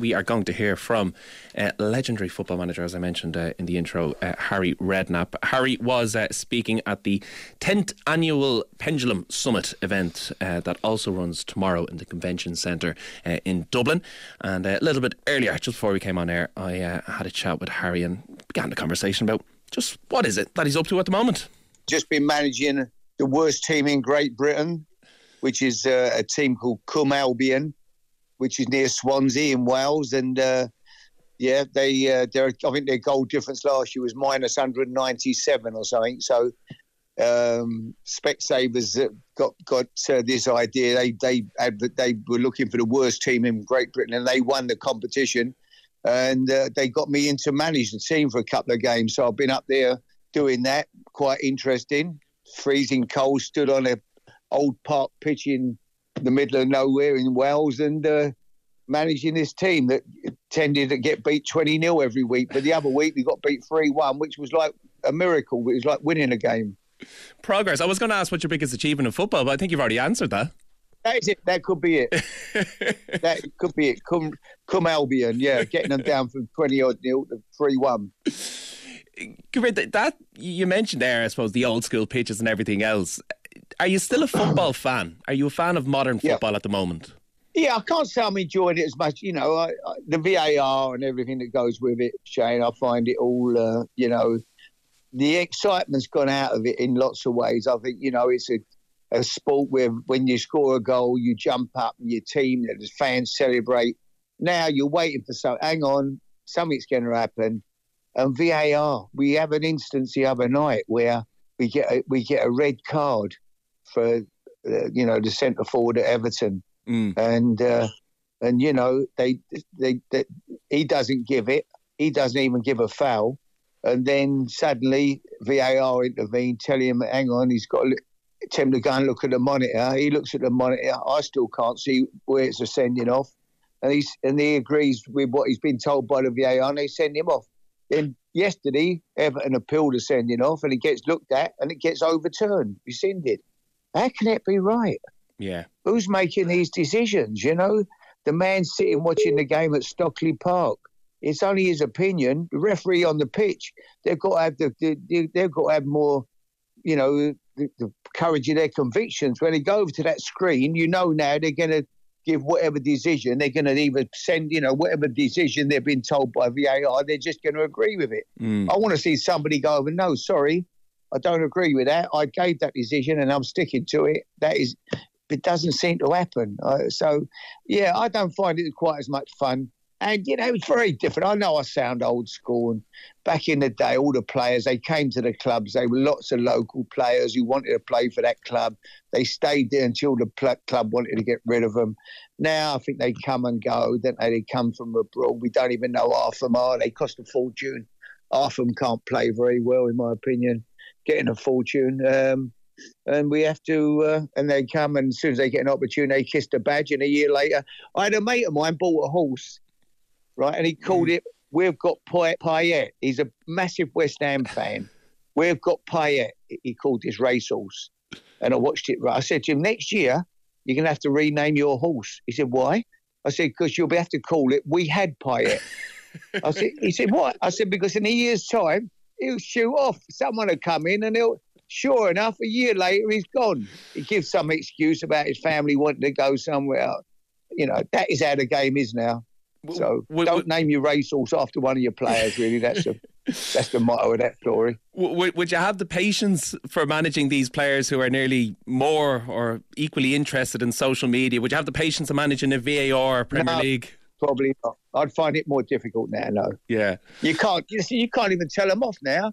we are going to hear from uh, legendary football manager, as I mentioned uh, in the intro, uh, Harry Redknapp. Harry was uh, speaking at the 10th annual Pendulum Summit event uh, that also runs tomorrow in the Convention Centre uh, in Dublin. And a little bit earlier, just before we came on air, I had a chat with Harry and began the conversation about just what is it that he's up to at the moment. Just been managing the worst team in Great Britain, which is a team called Cwm Albion which is near Swansea in Wales, and uh, yeah, they uh, I think their goal difference last year was minus 197 or something. So um, Specsavers got got uh, this idea. They they had, they were looking for the worst team in Great Britain, and they won the competition. And uh, they got me in to manage the team for a couple of games. So I've been up there doing that. Quite interesting. Freezing cold. Stood on a old park pitch in the middle of nowhere in Wales and uh, managing this team that tended to get beat 20 0 every week. But the other week we got beat 3 1, which was like a miracle. It was like winning a game. Progress. I was going to ask what your biggest achievement in football, but I think you've already answered that. That is it. That could be it. that could be it. Come, Cwm Albion. Yeah, getting them down from 20 odd nil to 3 1. That you mentioned there, I suppose, the old school pitches and everything else are you still a football fan? Are you a fan of modern football yeah. at the moment? Yeah, I can't say I'm enjoying it as much. You know, I, I, the VAR and everything that goes with it, Shane. I find it all. Uh, you know, the excitement's gone out of it in lots of ways. I think you know it's a a sport where when you score a goal, you jump up and your team, the fans celebrate. Now you're waiting for some. Hang on, something's going to happen. And VAR, we have an instance the other night where we get a, we get a red card for uh, you know the centre forward at Everton, mm. and uh, and you know they, they they he doesn't give it. He doesn't even give a foul, and then suddenly VAR intervene, tell him, hang on, he's got to tell him to go and look at the monitor. He looks at the monitor. I still can't see where it's ascending off, and he's and he agrees with what he's been told by the VAR, and they send him off. Then yesterday, Everton appealed the sending off, and it gets looked at, and it gets overturned, rescinded. How can it be right? Yeah. Who's making these decisions? You know, the man sitting watching the game at Stockley Park. It's only his opinion. The referee on the pitch, they've got to have the, the they've got to have more, you know, the, the courage of their convictions. When they go over to that screen, you know now they're going to give whatever decision they're going to either send, you know, whatever decision they've been told by VAR, they're just going to agree with it. Mm. I want to see somebody go over. No, sorry, I don't agree with that. I gave that decision and I'm sticking to it. That is, it doesn't seem to happen. Uh, so, yeah, I don't find it quite as much fun. And, you know, it's very different. I know I sound old school. And back in the day, all the players, they came to the clubs. They were lots of local players who wanted to play for that club. They stayed there until the club wanted to get rid of them. Now I think they come and go. Then they come from abroad. We don't even know half of them are. They cost a fortune. Half of them can't play very well, in my opinion getting a fortune. Um, and we have to, uh, and they come, and as soon as they get an opportunity, they kiss the badge. And a year later, I had a mate of mine bought a horse, right? And he called mm. it, We've Got Payet. He's a massive West Ham fan. We've Got Payet, he called this racehorse. And I watched it, right? I said to him, Next year, you're going to have to rename your horse. He said, Why? I said, Because you'll be have to call it We Had Payet. I said, He said, What? I said, Because in a year's time, he'll shoot off. Someone will come in and he'll. Sure enough, a year later he's gone. He gives some excuse about his family wanting to go somewhere. You know that is how the game is now. So w- don't w- name your racehorse after one of your players. Really, that's a, that's the motto of that story. Would you have the patience for managing these players who are nearly more or equally interested in social media? Would you have the patience of managing a VAR Premier no, League? Probably not. I'd find it more difficult now. No. Yeah. You can't. You see, you can't even tell them off now.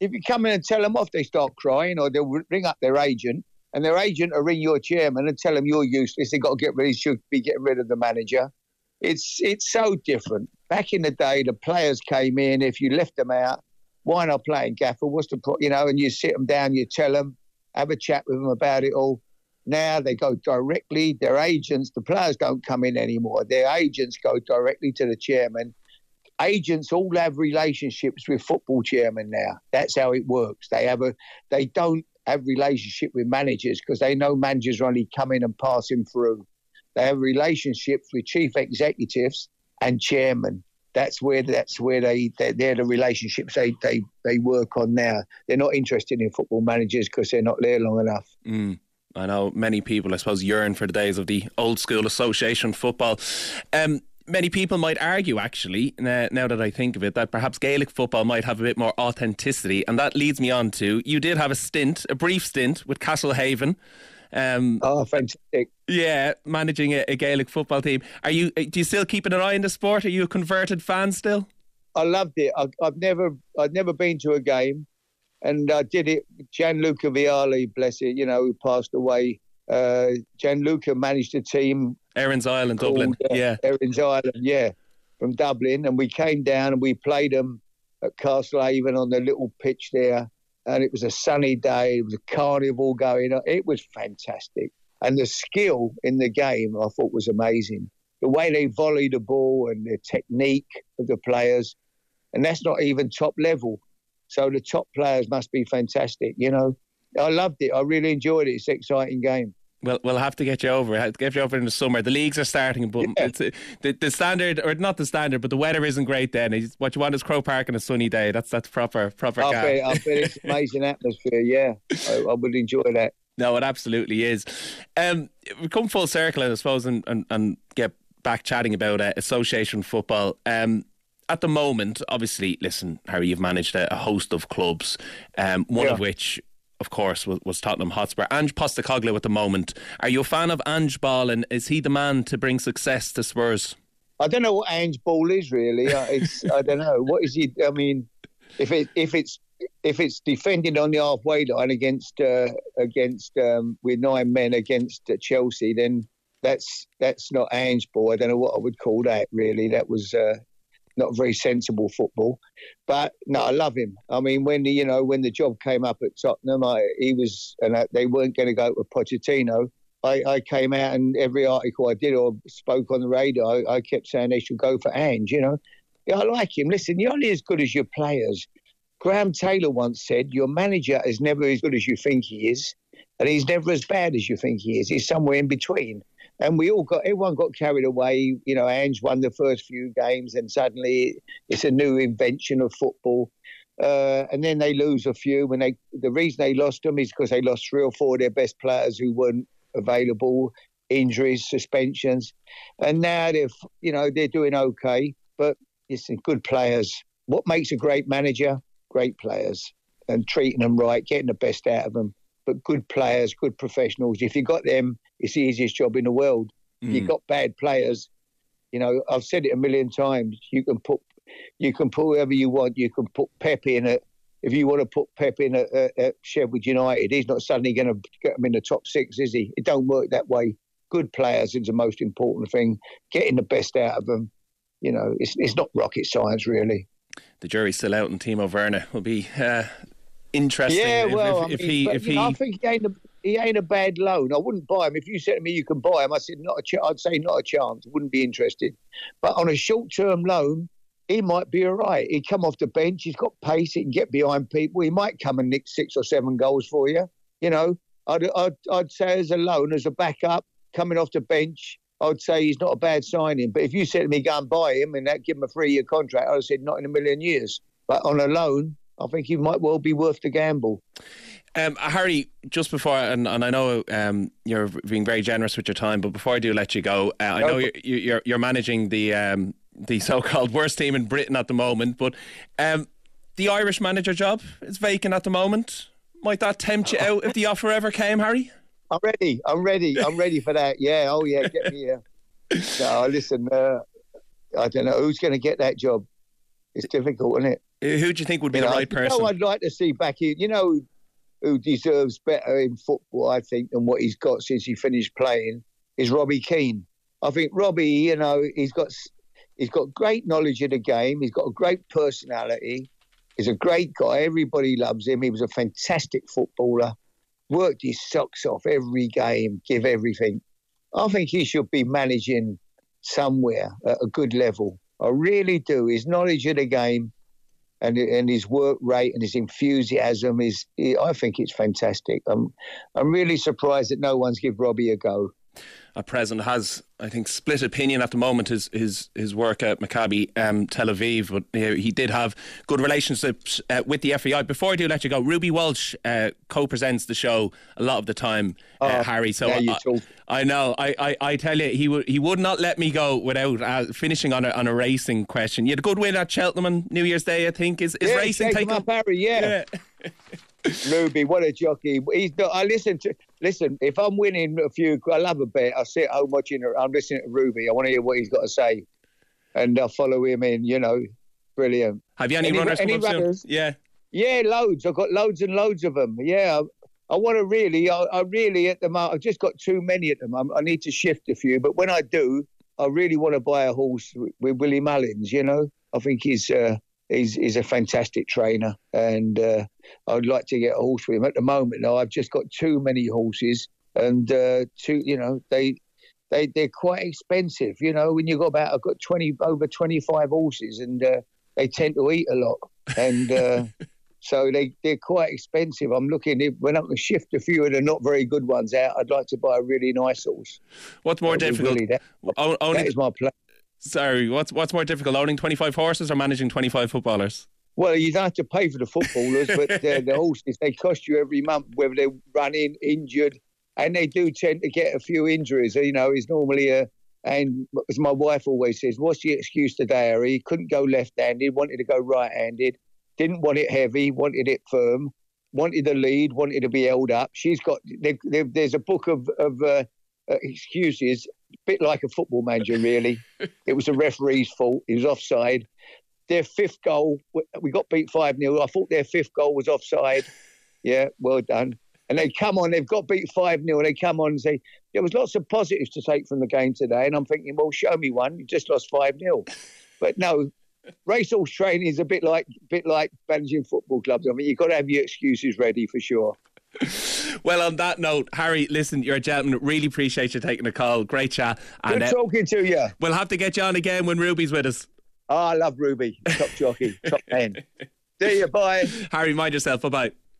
If you come in and tell them off, they start crying, or they'll ring up their agent, and their agent will ring your chairman and tell them you're useless. They've got to get rid. Should be getting rid of the manager. It's it's so different. Back in the day, the players came in. If you left them out, why not playing Gaffer? What's the point? You know, and you sit them down, you tell them, have a chat with them about it all. Now they go directly, their agents, the players don't come in anymore. Their agents go directly to the chairman. Agents all have relationships with football chairman now. That's how it works. They have a they don't have relationship with managers because they know managers only coming and passing through. They have relationships with chief executives and chairman. That's where that's where they they're, they're the relationships they, they they work on now. They're not interested in football managers because they're not there long enough. Mm. I know many people, I suppose, yearn for the days of the old school association football. Um, many people might argue, actually, now, now, that I think of it, that perhaps Gaelic football might have a bit more authenticity. And that leads me on to you did have a stint, a brief stint with Castlehaven. Um, oh, fantastic! Yeah, managing a, a, Gaelic football team. Are you? Uh, do you still keep an eye on the sport? Are you a converted fan still? I loved it. I, have never, I've never been to a game, and I did it. Gianluca Vialli, bless it, you know, who passed away. Uh, Gianluca managed a team. Erin's Island, Dublin. Uh, yeah. Erin's Island, yeah, from Dublin, and we came down and we played them at Castlehaven on the little pitch there and it was a sunny day. It was a carnival going on. It was fantastic. And the skill in the game, I thought, was amazing. The way they volley the ball and the technique of the players. And that's not even top level. So the top players must be fantastic, you know. I loved it. I really enjoyed it. It's an exciting game. Well, we'll have to get you over. Have to get you over in the summer. The leagues are starting, but yeah. it's, the the standard, or not the standard, but the weather isn't great. Then what you want is Crow Park on a sunny day. That's that's proper proper. I bet, I bet it's amazing atmosphere. Yeah, I, I, would enjoy that. No, it absolutely is. Um, we come full circle, I suppose, and, and, and get back chatting about uh, association football. Um, at the moment, obviously, listen, Harry, you've managed a, a host of clubs, um, one yeah. of which of course, was, was Tottenham Hotspur. Ange Postecoglou at the moment. Are you a fan of Ange Ball, and is he the man to bring success to Spurs? I don't know what Ange Ball is really. It's I don't know what is he. I mean, if it if it's if it's defending on the halfway line against uh, against um, with nine men against uh, Chelsea, then that's that's not Ange Ball. I don't know what I would call that. Really, that was uh, not very sensible football. But no, I love him. I mean, when the, you know when the job came up at Tottenham, I, he was and I, they weren't going to go with Pochettino. I, I, came out and every article I did or spoke on the radio, I, I kept saying they should go for Ange. You know, yeah, I like him. Listen, you're only as good as your players. Graham Taylor once said, "Your manager is never as good as you think he is, and he's never as bad as you think he is. He's somewhere in between." And we all got everyone got carried away. You know, Ange won the first few games, and suddenly it's a new invention of football. Uh, and then they lose a few. When they the reason they lost them is because they lost three or four of their best players who weren't available, injuries, suspensions, and now they've you know they're doing okay, but it's good players. What makes a great manager? Great players and treating them right, getting the best out of them. But good players, good professionals. If you got them, it's the easiest job in the world. Mm. You've got bad players. You know, I've said it a million times. You can put, you can put whoever you want. You can put Pep in it. If you want to put Pep in at, at Sheffield United, he's not suddenly going to get them in the top six, is he? It don't work that way. Good players is the most important thing. Getting the best out of them. You know, it's it's not rocket science really. The jury's still out, and Timo Werner will be uh, interesting. Yeah, well, if, if, if he, if he, I think he ain't a, he ain't a bad loan. I wouldn't buy him. If you said to me you can buy him, I said not a ch- I'd say not a chance. Wouldn't be interested. But on a short term loan, he might be all right. He'd come off the bench. He's got pace. He can get behind people. He might come and nick six or seven goals for you. You know, I'd, I'd, I'd say as a loan, as a backup, coming off the bench, I'd say he's not a bad signing. But if you said to me, go and buy him and that give him a three year contract, I'd have said, not in a million years. But on a loan, I think he might well be worth the gamble. Um, Harry, just before, and, and I know um, you're being very generous with your time, but before I do let you go, uh, I know you're, you're, you're managing the um, the so-called worst team in Britain at the moment, but um, the Irish manager job is vacant at the moment. Might that tempt you out if the offer ever came, Harry? I'm ready. I'm ready. I'm ready for that. Yeah. Oh yeah. Get me here. No, listen. Uh, I don't know who's going to get that job. It's difficult, isn't it? Who do you think would be you the know, right person? You know, I'd like to see back here. You know, who deserves better in football, I think, than what he's got since he finished playing is Robbie Keane. I think Robbie, you know, he's got he's got great knowledge of the game. He's got a great personality. He's a great guy. Everybody loves him. He was a fantastic footballer. Worked his socks off every game, give everything. I think he should be managing somewhere at a good level. I really do. His knowledge of the game and and his work rate and his enthusiasm is I think it's fantastic. I'm I'm really surprised that no one's give Robbie a go. At present has, I think, split opinion at the moment. His his his work at Maccabi um, Tel Aviv, but uh, he did have good relationships uh, with the FAI. Before I do let you go, Ruby Walsh uh, co-presents the show a lot of the time, uh, oh, Harry. So I, I, know, I, I, I, tell you, he would he would not let me go without uh, finishing on a on a racing question. You had a good win at Cheltenham on New Year's Day, I think. Is is yeah, racing taking up Harry? Yeah. yeah. Ruby, what a jockey! He's not, I listen to listen. If I'm winning a few, I love a bet. I sit at home watching. I'm listening to Ruby. I want to hear what he's got to say, and I follow him in. You know, brilliant. Have you any, any runners? Any runners? Yeah, yeah, loads. I've got loads and loads of them. Yeah, I, I want to really. I, I, really at the moment. I've just got too many at the moment. I need to shift a few, but when I do, I really want to buy a horse with, with Willie Mullins. You know, I think he's. Uh, he's, he's a fantastic trainer, and uh, I'd like to get a horse with him. At the moment, though, I've just got too many horses, and uh, too, you know, they they they're quite expensive. You know, when you've got about I've got twenty over twenty five horses, and uh, they tend to eat a lot, and. Uh, so they, they're quite expensive. I'm looking, if, when I can shift a few of the not very good ones out, I'd like to buy a really nice horse. What's more difficult? Really that, that is my plan. Sorry, what's what's more difficult, owning 25 horses or managing 25 footballers? Well, you don't have to pay for the footballers, but uh, the horses they cost you every month, whether they're running, injured, and they do tend to get a few injuries. You know, it's normally a and as my wife always says, what's the excuse today, Harry? He couldn't go left-handed, wanted to go right-handed, didn't want it heavy, wanted it firm, wanted the lead, wanted to be held up. She's got there's a book of of uh, uh, excuses bit like a football manager, really. it was a referee's fault. He was offside. Their fifth goal, we got beat 5 0. I thought their fifth goal was offside. Yeah, well done. And they come on, they've got beat 5 0. They come on and say, there was lots of positives to take from the game today. And I'm thinking, well, show me one. You just lost 5 0. But no, racehorse training is a bit like bit like managing football clubs. I mean, you've got to have your excuses ready for sure. well, on that note, Harry, listen, you're a gentleman. Really appreciate you taking the call. Great chat. Good uh, talking to you. We'll have to get you on again when Ruby's with us. Oh, I love Ruby. Top jockey, top man. See you. Bye. Harry, mind yourself. Bye bye.